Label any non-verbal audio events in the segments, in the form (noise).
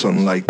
something like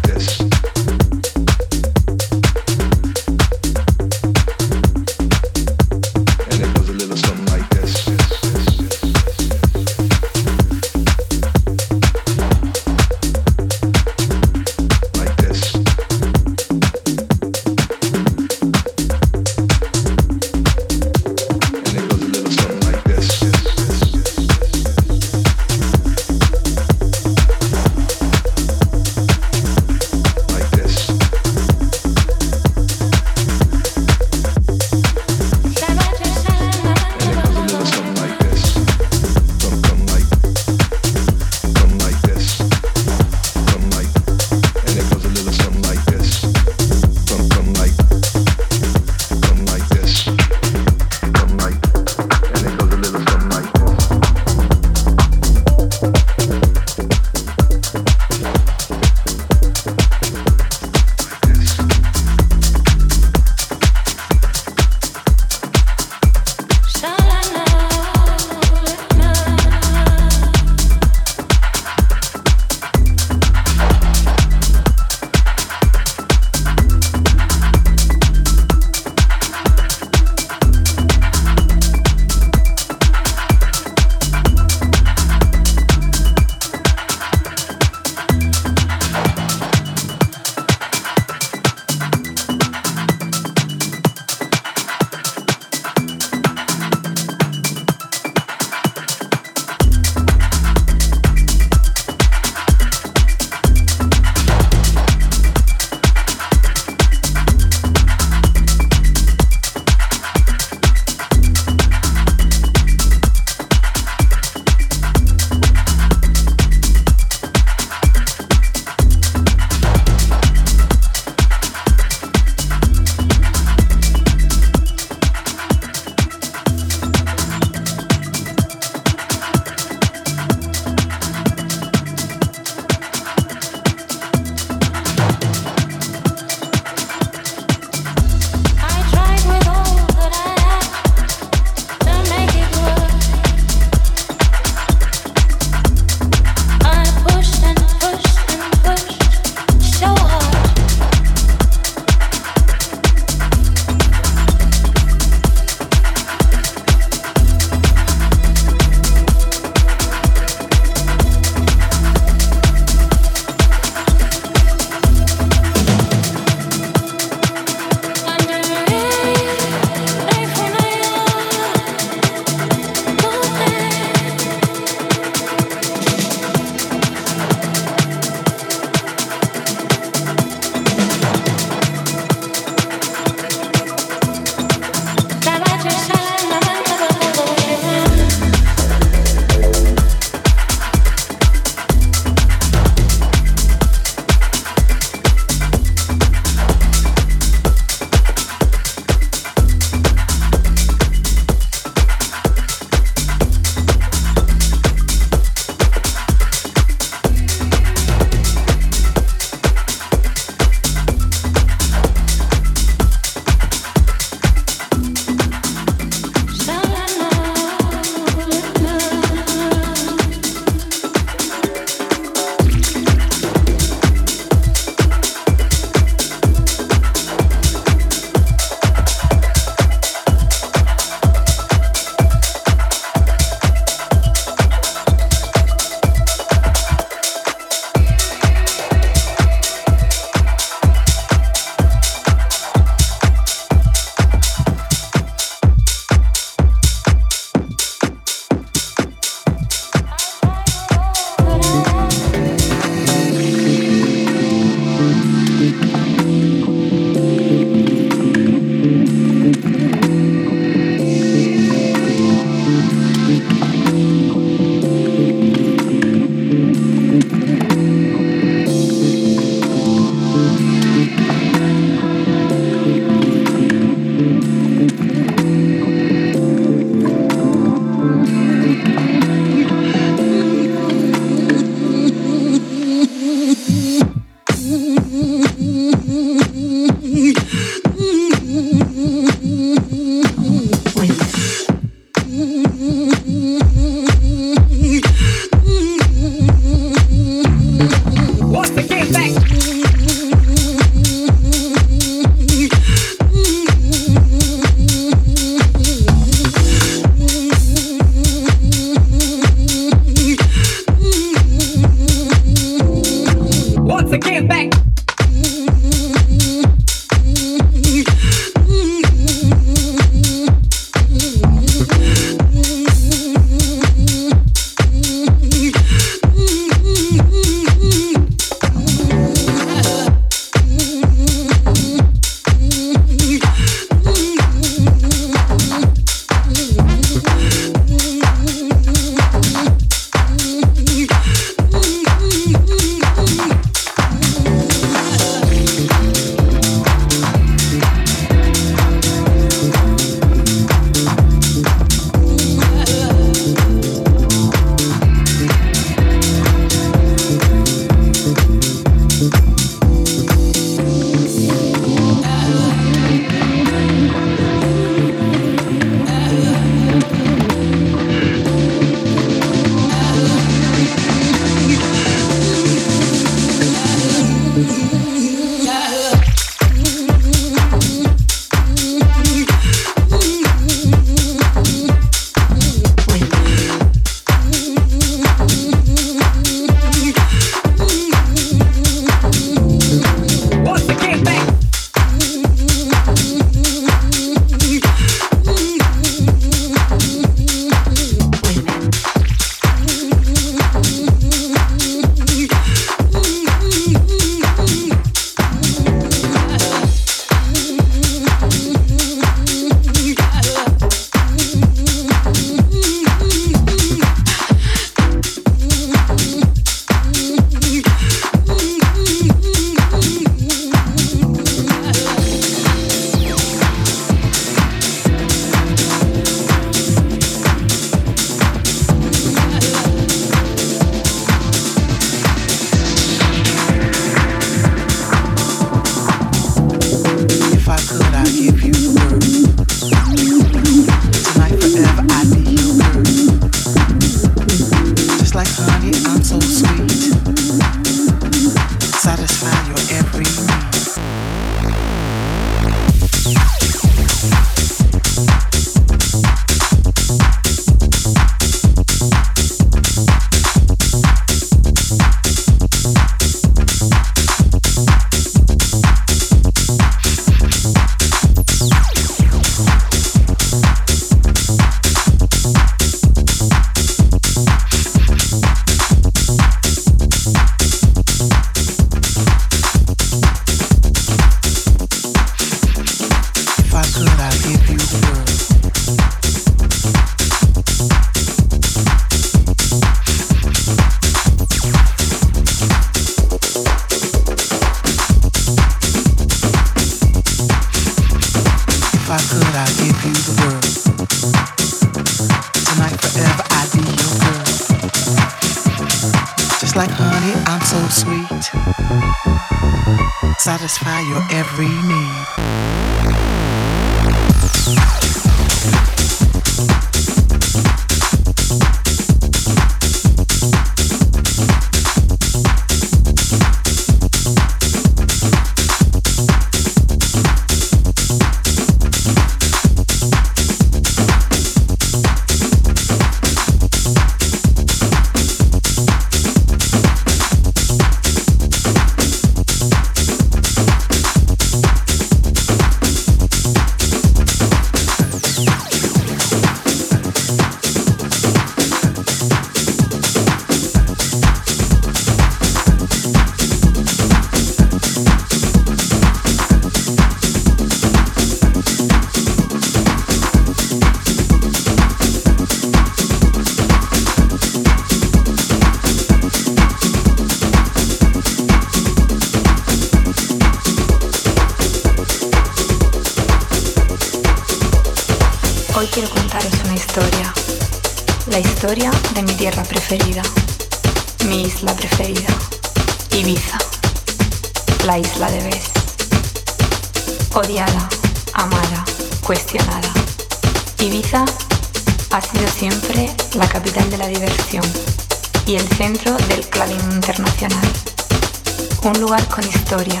con historia,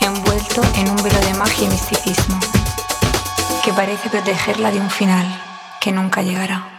envuelto en un velo de magia y misticismo, que parece protegerla de un final que nunca llegará.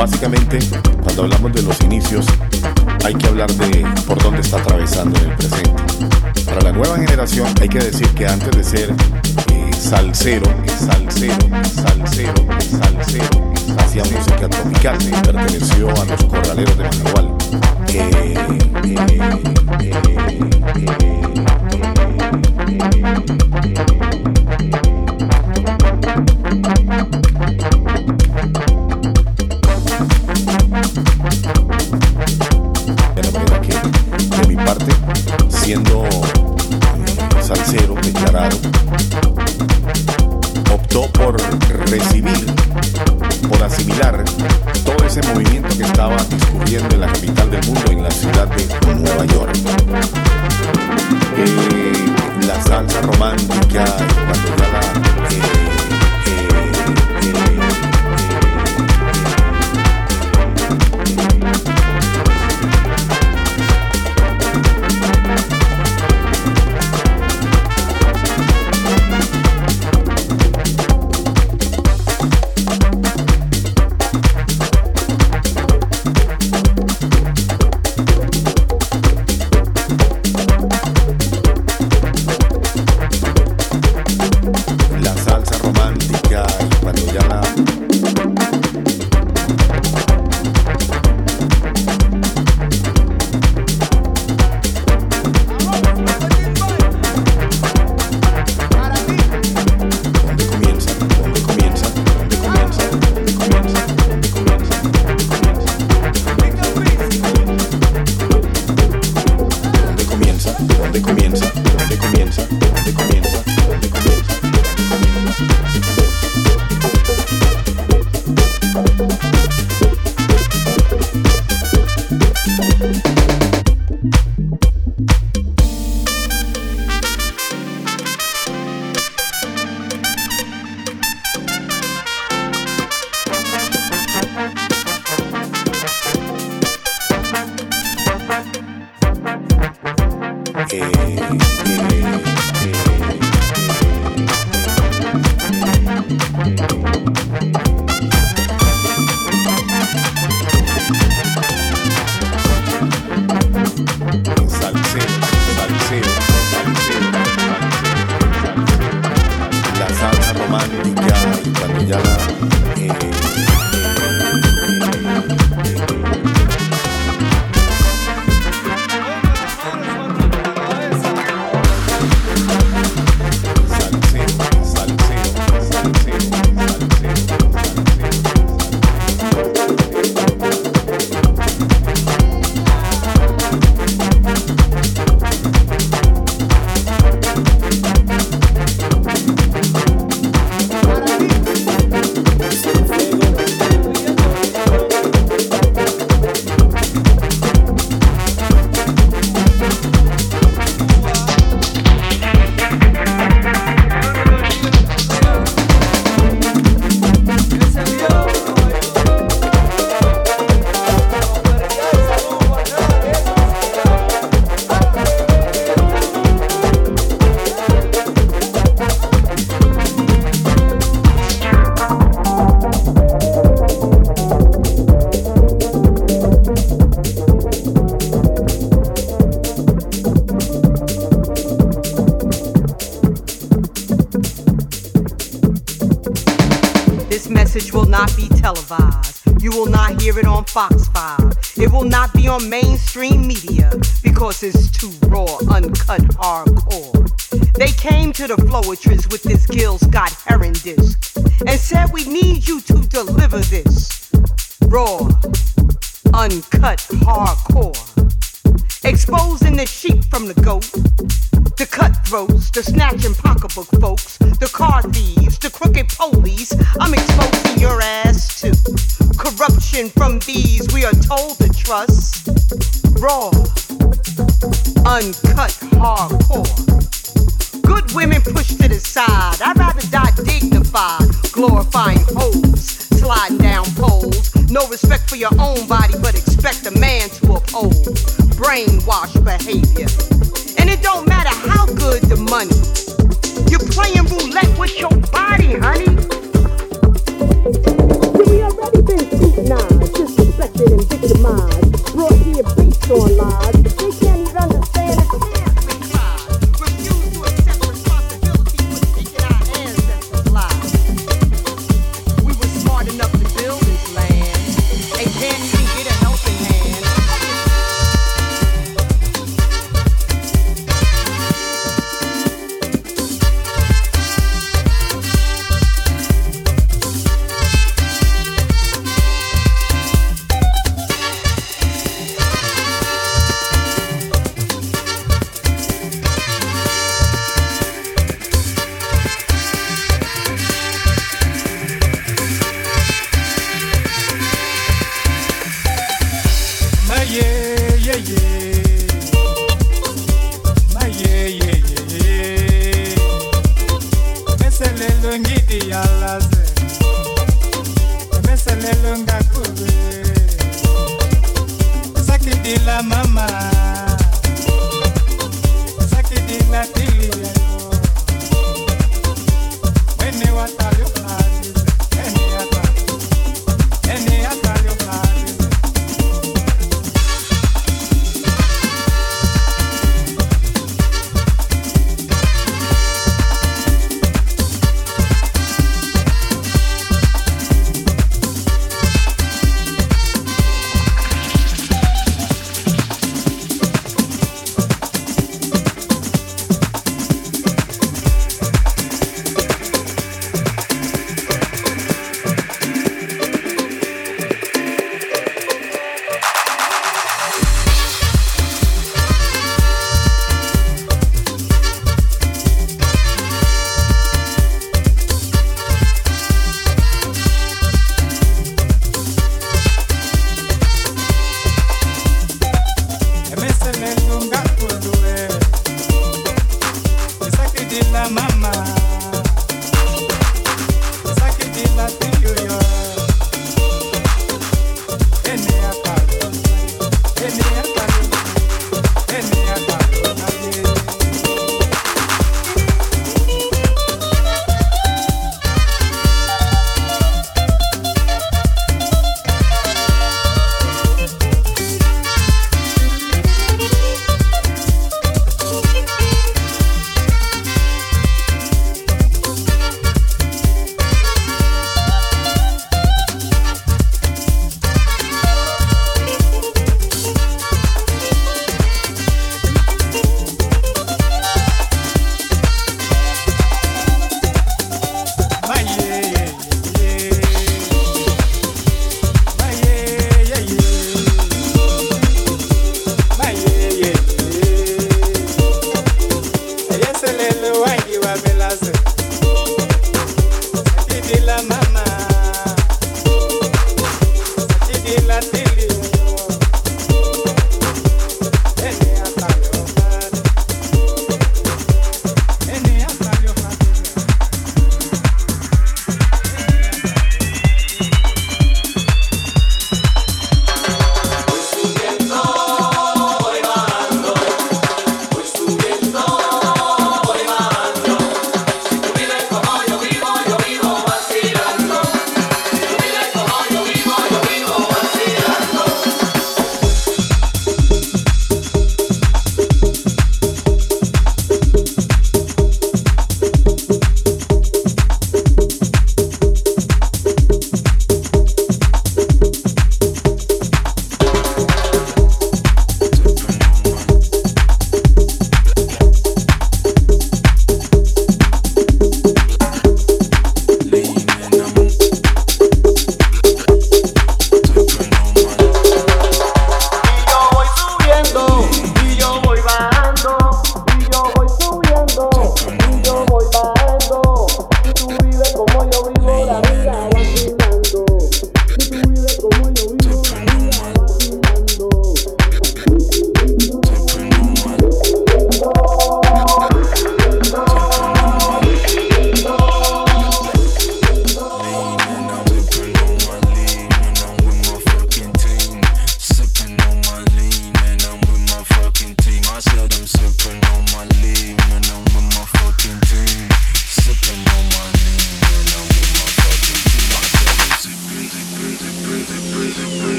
Básicamente, cuando hablamos de los inicios, hay que hablar de por dónde está atravesando en el presente. Para la nueva generación hay que decir que antes de ser eh, salsero, salsero, salsero, salsero, hacía música tropical y perteneció a los corraleros de Manual. not be on mainstream media because it's too raw, uncut, hardcore. They came to the Floetress with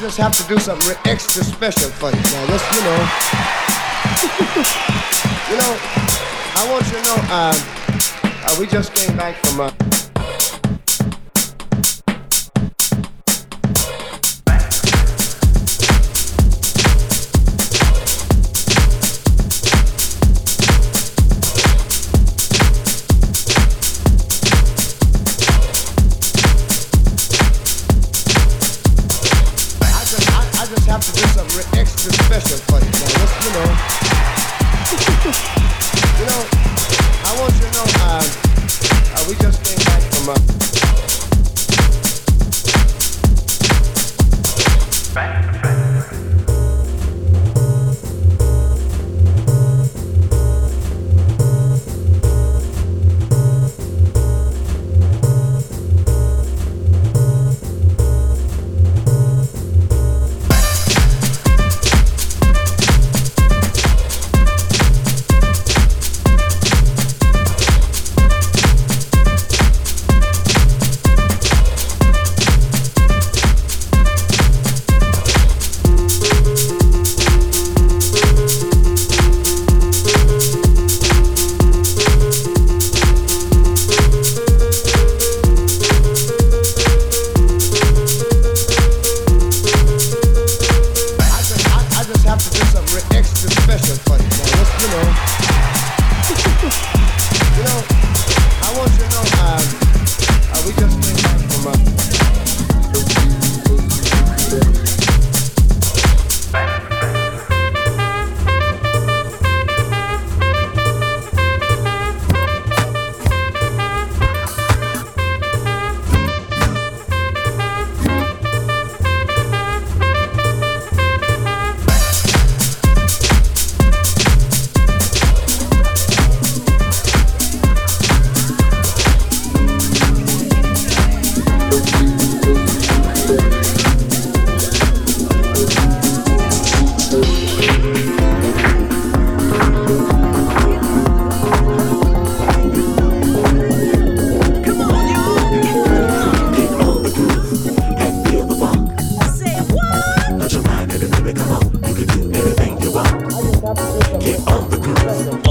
just have to do something extra special for you. Now, just, you know. (laughs) you know, I want you to know, uh, uh, we just came back from. Uh, do everything you want. Get on the groove.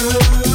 good.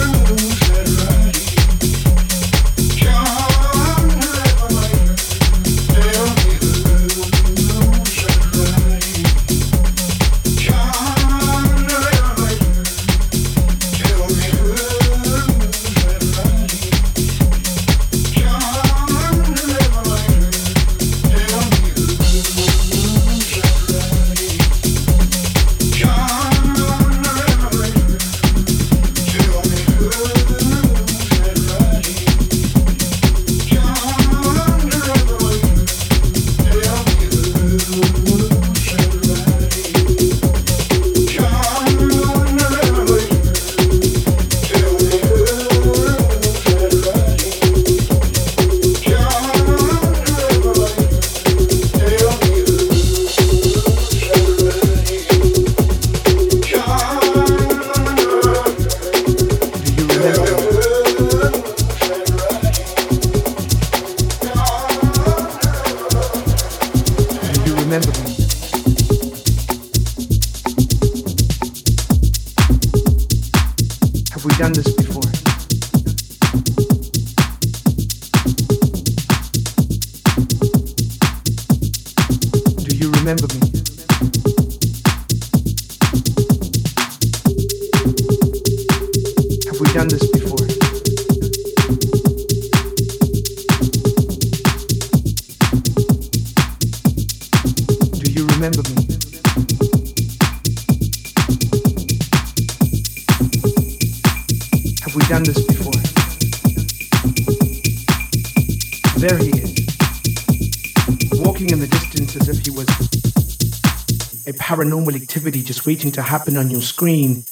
activity just waiting to happen on your screen.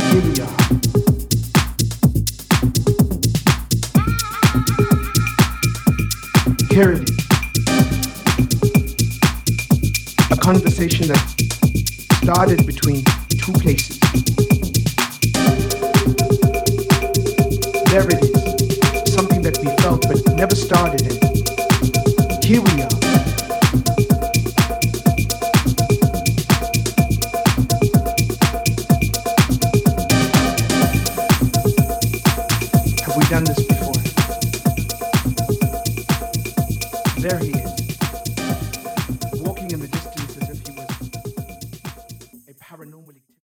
Here we are. A conversation that started between two places.